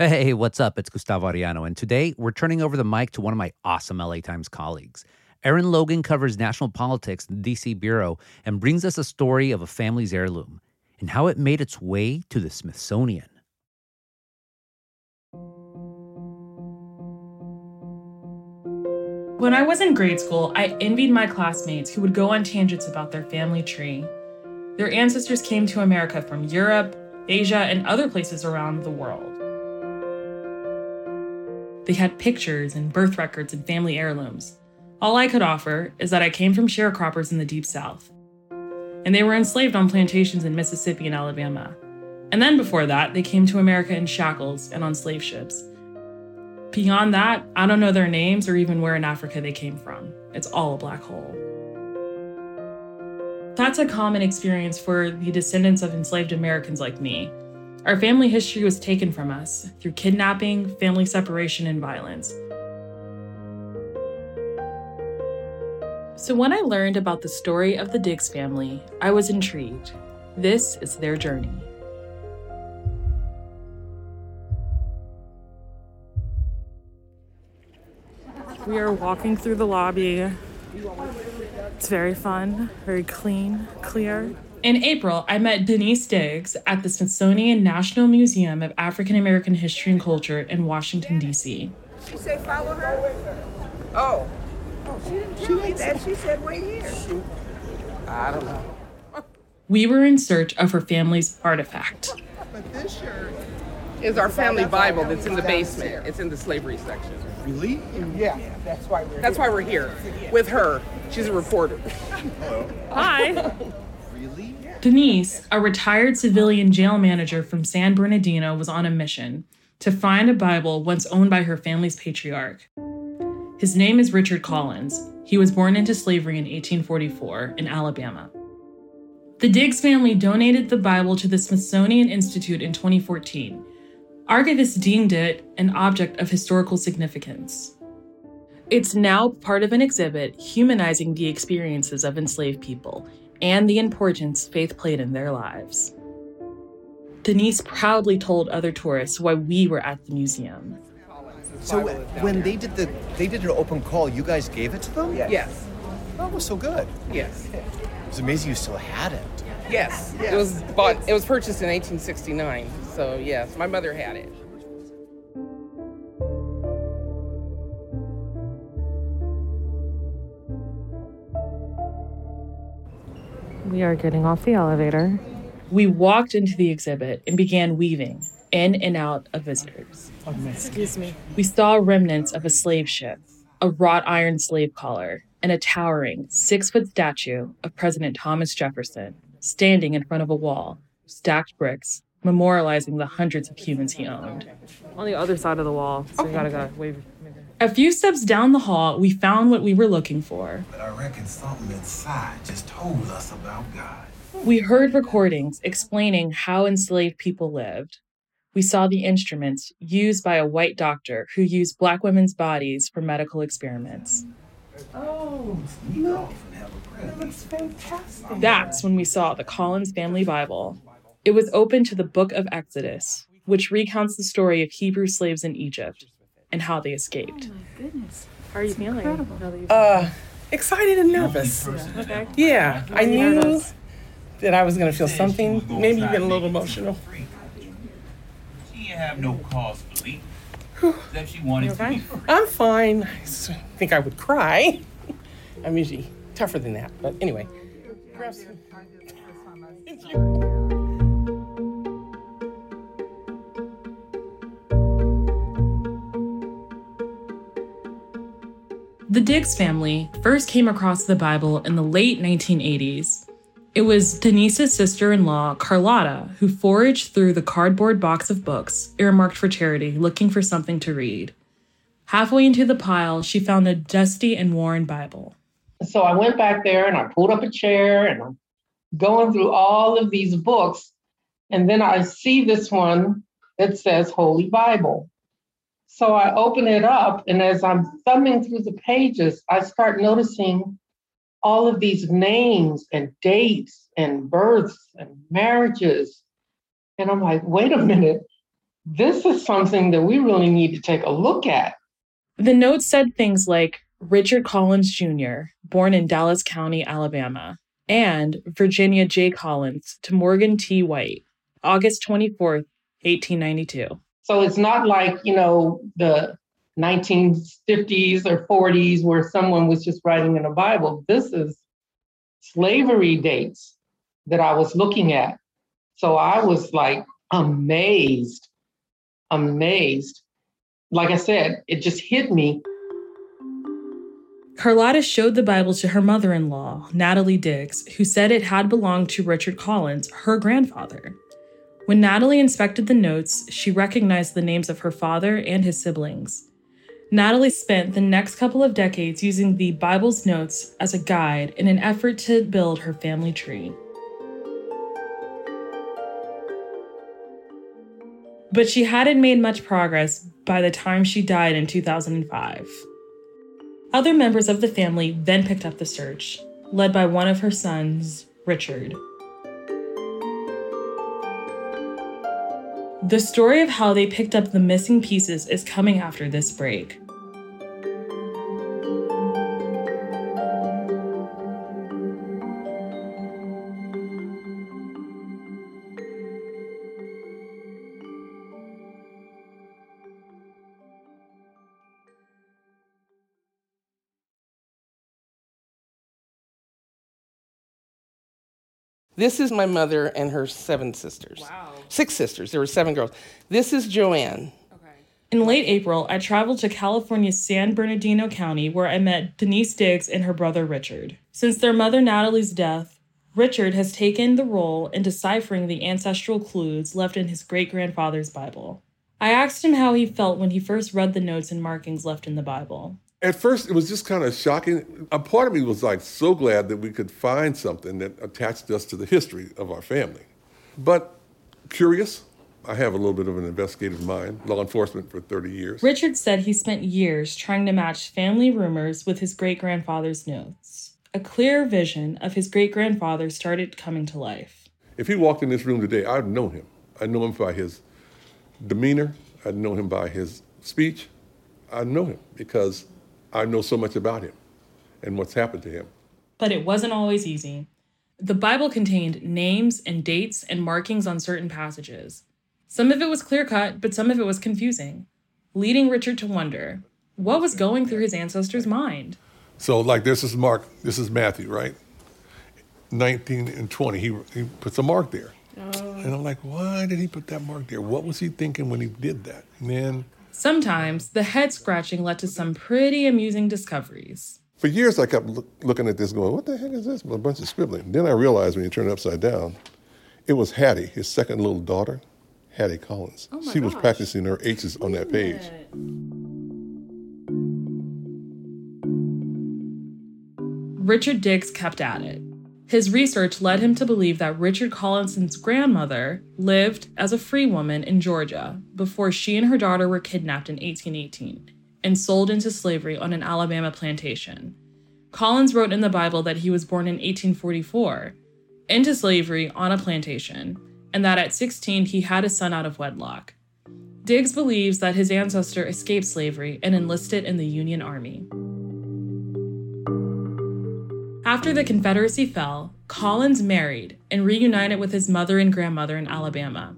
Hey, what's up? It's Gustavo Arellano, and today we're turning over the mic to one of my awesome LA Times colleagues. Erin Logan covers national politics in the DC Bureau and brings us a story of a family's heirloom and how it made its way to the Smithsonian. When I was in grade school, I envied my classmates who would go on tangents about their family tree. Their ancestors came to America from Europe, Asia, and other places around the world. They had pictures and birth records and family heirlooms. All I could offer is that I came from sharecroppers in the Deep South. And they were enslaved on plantations in Mississippi and Alabama. And then before that, they came to America in shackles and on slave ships. Beyond that, I don't know their names or even where in Africa they came from. It's all a black hole. That's a common experience for the descendants of enslaved Americans like me. Our family history was taken from us through kidnapping, family separation, and violence. So, when I learned about the story of the Diggs family, I was intrigued. This is their journey. We are walking through the lobby. It's very fun, very clean, clear. In April, I met Denise Diggs at the Smithsonian National Museum of African American History and Culture in Washington, D.C. She said follow her? Oh. Oh, she didn't tell me that. She said wait here. I don't know. We were in search of her family's artifact. But this shirt is our family Bible that's in the basement. It's in the slavery section. Really? Yeah. That's why we're That's why we're here. With her. She's a reporter. Hello. Hi. Really? Denise, a retired civilian jail manager from San Bernardino, was on a mission to find a Bible once owned by her family's patriarch. His name is Richard Collins. He was born into slavery in 1844 in Alabama. The Diggs family donated the Bible to the Smithsonian Institute in 2014. Archivists deemed it an object of historical significance. It's now part of an exhibit humanizing the experiences of enslaved people and the importance faith played in their lives. Denise proudly told other tourists why we were at the museum. So when they did the they did an open call, you guys gave it to them? Yes. That was so good. Yes. It was amazing you still had it. Yes. It was bought it was purchased in 1869. So yes, my mother had it. We are getting off the elevator. We walked into the exhibit and began weaving in and out of visitors. Excuse me. We saw remnants of a slave ship, a wrought iron slave collar, and a towering six foot statue of President Thomas Jefferson standing in front of a wall, stacked bricks, memorializing the hundreds of humans he owned. On the other side of the wall, so you gotta go wave. A few steps down the hall, we found what we were looking for. But I reckon something inside just told us about God. We heard recordings explaining how enslaved people lived. We saw the instruments used by a white doctor who used black women's bodies for medical experiments. Oh, sneak off and have a present. Looks fantastic. That's when we saw the Collins Family Bible. It was open to the book of Exodus, which recounts the story of Hebrew slaves in Egypt and how they escaped. My goodness, How are you feeling? now that you've- Uh excited and nervous. okay. Yeah. I knew nervous? that I was gonna feel something, maybe even a little emotional. She have no cause to believe that she wanted to okay? be free. I'm fine. I s- think I would cry. I'm usually tougher than that. But anyway. Grab The Diggs family first came across the Bible in the late 1980s. It was Denise's sister in law, Carlotta, who foraged through the cardboard box of books earmarked for charity looking for something to read. Halfway into the pile, she found a dusty and worn Bible. So I went back there and I pulled up a chair and I'm going through all of these books. And then I see this one that says Holy Bible. So I open it up, and as I'm thumbing through the pages, I start noticing all of these names and dates and births and marriages. And I'm like, wait a minute, this is something that we really need to take a look at. The note said things like Richard Collins Jr., born in Dallas County, Alabama, and Virginia J. Collins to Morgan T. White, August 24th, 1892. So it's not like, you know, the 1950s or 40s where someone was just writing in a Bible. This is slavery dates that I was looking at. So I was like amazed, amazed. Like I said, it just hit me. Carlotta showed the Bible to her mother in law, Natalie Diggs, who said it had belonged to Richard Collins, her grandfather. When Natalie inspected the notes, she recognized the names of her father and his siblings. Natalie spent the next couple of decades using the Bible's notes as a guide in an effort to build her family tree. But she hadn't made much progress by the time she died in 2005. Other members of the family then picked up the search, led by one of her sons, Richard. The story of how they picked up the missing pieces is coming after this break. This is my mother and her seven sisters. Wow. Six sisters. There were seven girls. This is Joanne. In late April, I traveled to California's San Bernardino County where I met Denise Diggs and her brother Richard. Since their mother Natalie's death, Richard has taken the role in deciphering the ancestral clues left in his great grandfather's Bible. I asked him how he felt when he first read the notes and markings left in the Bible. At first, it was just kind of shocking. A part of me was like so glad that we could find something that attached us to the history of our family. But curious, I have a little bit of an investigative mind, law enforcement for 30 years. Richard said he spent years trying to match family rumors with his great grandfather's notes. A clear vision of his great grandfather started coming to life. If he walked in this room today, I'd know him. I'd know him by his demeanor, I'd know him by his speech. I'd know him because I know so much about him and what's happened to him. But it wasn't always easy. The Bible contained names and dates and markings on certain passages. Some of it was clear cut, but some of it was confusing, leading Richard to wonder what was going through his ancestor's mind. So, like, this is Mark, this is Matthew, right? 19 and 20, he, he puts a mark there. Oh. And I'm like, why did he put that mark there? What was he thinking when he did that? And then Sometimes the head scratching led to some pretty amusing discoveries. For years, I kept look, looking at this, going, "What the heck is this?" A bunch of scribbling. Then I realized when you turn it upside down, it was Hattie, his second little daughter, Hattie Collins. Oh she was practicing her H's on that page. Richard Diggs kept at it. His research led him to believe that Richard Collins's grandmother lived as a free woman in Georgia before she and her daughter were kidnapped in 1818 and sold into slavery on an Alabama plantation. Collins wrote in the Bible that he was born in 1844 into slavery on a plantation and that at 16 he had a son out of wedlock. Diggs believes that his ancestor escaped slavery and enlisted in the Union Army. After the Confederacy fell, Collins married and reunited with his mother and grandmother in Alabama.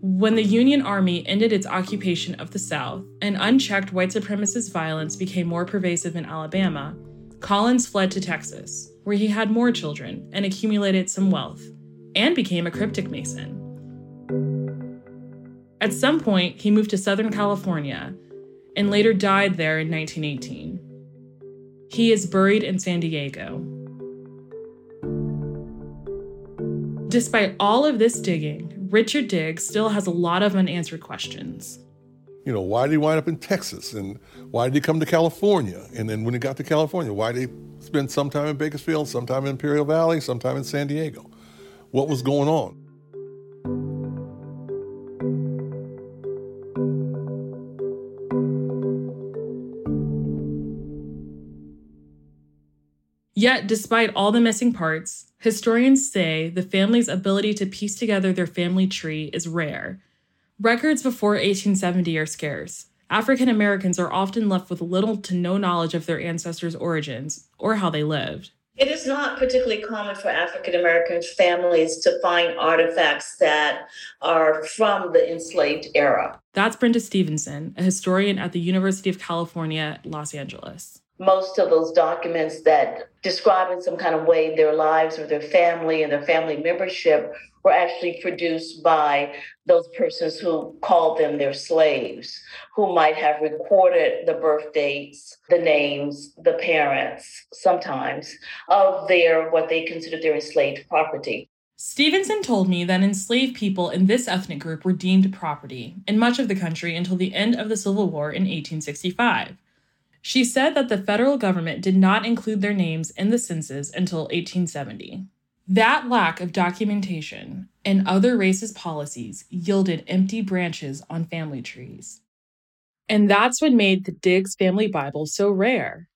When the Union Army ended its occupation of the South and unchecked white supremacist violence became more pervasive in Alabama, Collins fled to Texas, where he had more children and accumulated some wealth, and became a cryptic mason. At some point, he moved to Southern California and later died there in 1918. He is buried in San Diego. Despite all of this digging, Richard Diggs still has a lot of unanswered questions. You know, why did he wind up in Texas? And why did he come to California? And then when he got to California, why did he spend some time in Bakersfield, some time in Imperial Valley, some time in San Diego? What was going on? Yet, despite all the missing parts, historians say the family's ability to piece together their family tree is rare. Records before 1870 are scarce. African Americans are often left with little to no knowledge of their ancestors' origins or how they lived. It is not particularly common for African American families to find artifacts that are from the enslaved era. That's Brenda Stevenson, a historian at the University of California, Los Angeles. Most of those documents that describe in some kind of way their lives or their family and their family membership were actually produced by those persons who called them their slaves, who might have recorded the birth dates, the names, the parents, sometimes, of their what they considered their enslaved property. Stevenson told me that enslaved people in this ethnic group were deemed property in much of the country until the end of the Civil War in 1865. She said that the federal government did not include their names in the census until 1870. That lack of documentation and other racist policies yielded empty branches on family trees. And that's what made the Diggs family Bible so rare.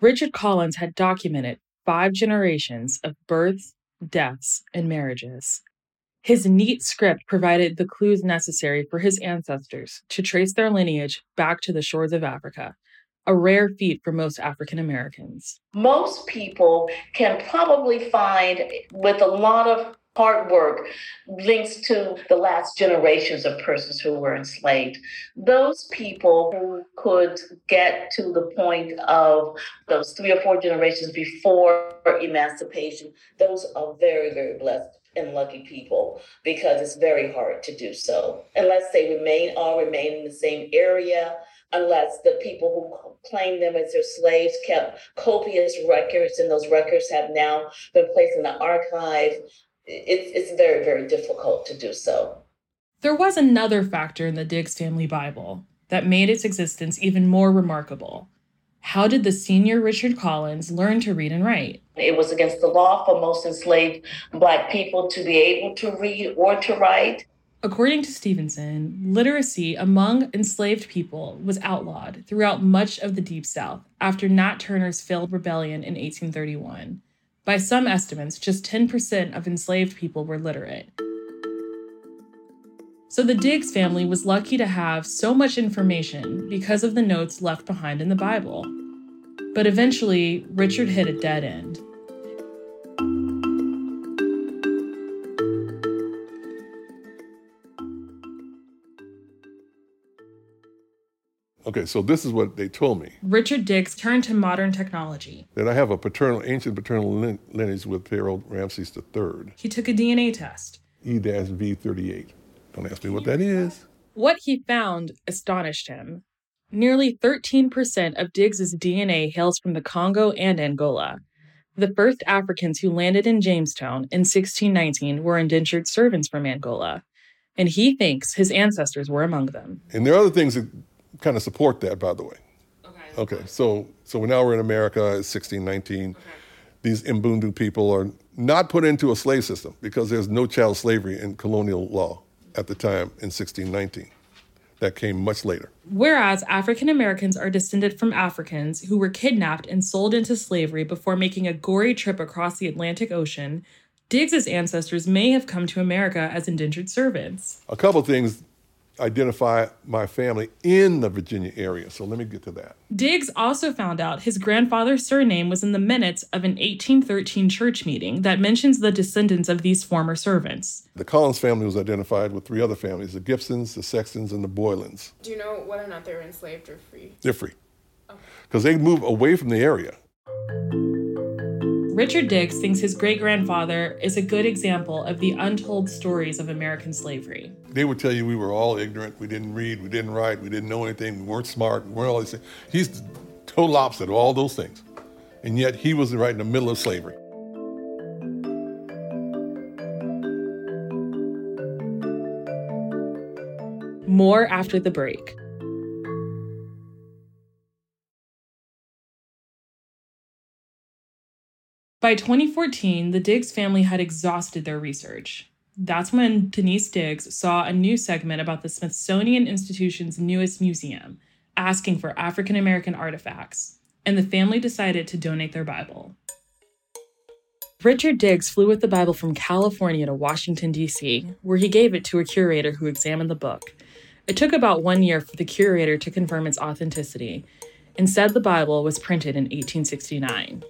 Richard Collins had documented five generations of births, deaths, and marriages. His neat script provided the clues necessary for his ancestors to trace their lineage back to the shores of Africa a rare feat for most African Americans. Most people can probably find, with a lot of hard work, links to the last generations of persons who were enslaved. Those people who could get to the point of those three or four generations before emancipation, those are very, very blessed and lucky people because it's very hard to do so unless they remain all remain in the same area unless the people who claimed them as their slaves kept copious records, and those records have now been placed in the archive. It's, it's very, very difficult to do so. There was another factor in the Diggs family Bible that made its existence even more remarkable. How did the senior Richard Collins learn to read and write? It was against the law for most enslaved Black people to be able to read or to write. According to Stevenson, literacy among enslaved people was outlawed throughout much of the Deep South after Nat Turner's failed rebellion in 1831. By some estimates, just 10% of enslaved people were literate. So the Diggs family was lucky to have so much information because of the notes left behind in the Bible. But eventually, Richard hit a dead end. Okay, so this is what they told me. Richard Diggs turned to modern technology. That I have a paternal, ancient paternal lineage with Pharaoh Ramses III. He took a DNA test. E-V38. Don't ask me what that is. What he found astonished him. Nearly 13% of Diggs's DNA hails from the Congo and Angola. The first Africans who landed in Jamestown in 1619 were indentured servants from Angola, and he thinks his ancestors were among them. And there are other things that kind of support that, by the way. Okay. Okay. So so now we're in America, it's 1619. Okay. These Mbundu people are not put into a slave system because there's no child slavery in colonial law at the time in 1619. That came much later. Whereas African Americans are descended from Africans who were kidnapped and sold into slavery before making a gory trip across the Atlantic Ocean, Diggs's ancestors may have come to America as indentured servants. A couple things identify my family in the Virginia area. So let me get to that. Diggs also found out his grandfather's surname was in the minutes of an 1813 church meeting that mentions the descendants of these former servants. The Collins family was identified with three other families the Gibsons, the Sextons, and the Boylans. Do you know whether or not they were enslaved or free? They're free. Because okay. they moved away from the area. Richard Diggs thinks his great grandfather is a good example of the untold stories of American slavery. They would tell you we were all ignorant, we didn't read, we didn't write, we didn't know anything, we weren't smart, we weren't all these things. He's the total opposite of all those things. And yet he was right in the middle of slavery. More after the break. By 2014, the Diggs family had exhausted their research. That's when Denise Diggs saw a new segment about the Smithsonian Institution's newest museum, asking for African American artifacts, and the family decided to donate their Bible. Richard Diggs flew with the Bible from California to Washington, D.C., where he gave it to a curator who examined the book. It took about one year for the curator to confirm its authenticity and said the Bible was printed in 1869.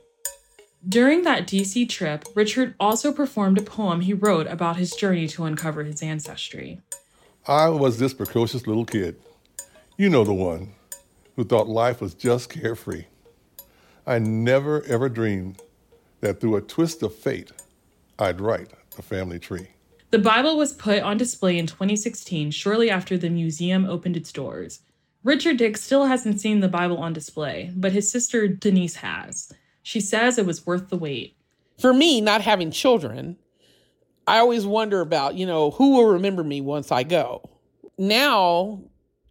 During that DC trip, Richard also performed a poem he wrote about his journey to uncover his ancestry. I was this precocious little kid. You know the one who thought life was just carefree. I never ever dreamed that through a twist of fate, I'd write the family tree. The Bible was put on display in 2016, shortly after the museum opened its doors. Richard Diggs still hasn't seen the Bible on display, but his sister Denise has. She says it was worth the wait. For me, not having children, I always wonder about, you know, who will remember me once I go. Now,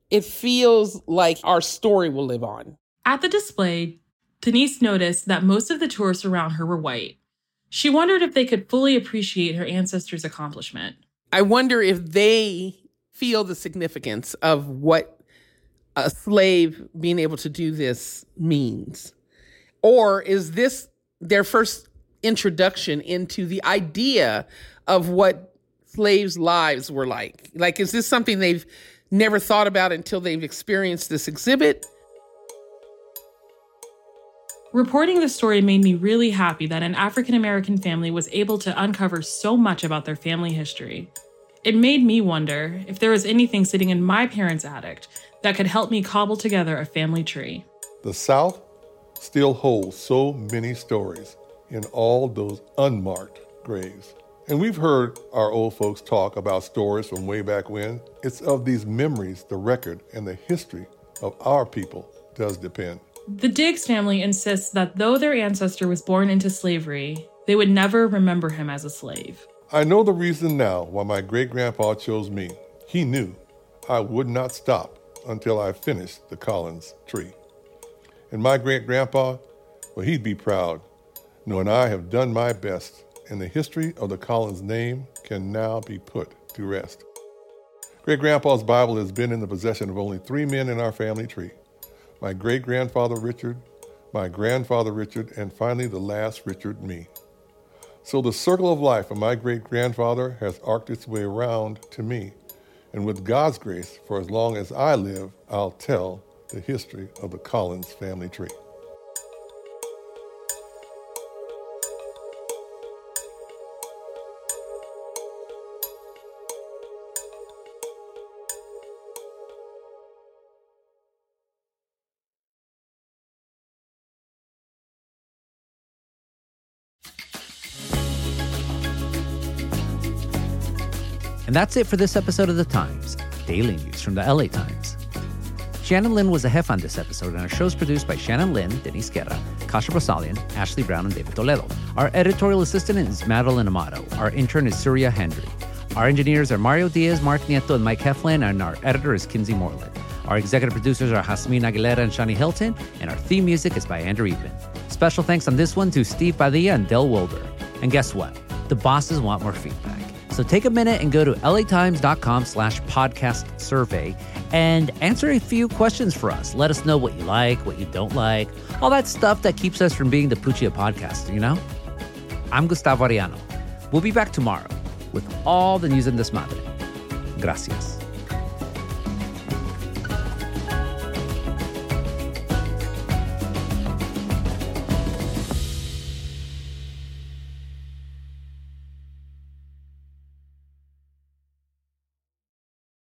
it feels like our story will live on. At the display, Denise noticed that most of the tourists around her were white. She wondered if they could fully appreciate her ancestors' accomplishment. I wonder if they feel the significance of what a slave being able to do this means. Or is this their first introduction into the idea of what slaves' lives were like? Like, is this something they've never thought about until they've experienced this exhibit? Reporting the story made me really happy that an African American family was able to uncover so much about their family history. It made me wonder if there was anything sitting in my parents' attic that could help me cobble together a family tree. The South still holds so many stories in all those unmarked graves. And we've heard our old folks talk about stories from way back when. It's of these memories, the record, and the history of our people does depend. The Diggs family insists that though their ancestor was born into slavery, they would never remember him as a slave. I know the reason now why my great grandpa chose me. He knew I would not stop until I finished the Collins tree. And my great grandpa, well, he'd be proud, knowing I have done my best, and the history of the Collins name can now be put to rest. Great grandpa's Bible has been in the possession of only three men in our family tree my great grandfather Richard, my grandfather Richard, and finally the last Richard, me. So the circle of life of my great grandfather has arced its way around to me. And with God's grace, for as long as I live, I'll tell the history of the Collins family tree. And that's it for this episode of The Times, daily news from the LA Times. Shannon Lin was a hef on this episode, and our show is produced by Shannon Lin, Denise Guerra, Kasia Broussalian, Ashley Brown, and David Toledo. Our editorial assistant is Madeline Amato. Our intern is Surya Hendry. Our engineers are Mario Diaz, Mark Nieto, and Mike Heflin, and our editor is Kinsee Morlan. Our executive producers are Jasmine Aguilera and Shani Hilton, and our theme music is by Andrew Eapen. Special thanks on this one to Steve Padilla and Del Wilber. And guess what? The bosses want more feedback. So take a minute and go to latimes.com slash podcast survey and answer a few questions for us. Let us know what you like, what you don't like, all that stuff that keeps us from being the Puccia podcast, you know? I'm Gustavo Arellano. We'll be back tomorrow with all the news in this madre. Gracias.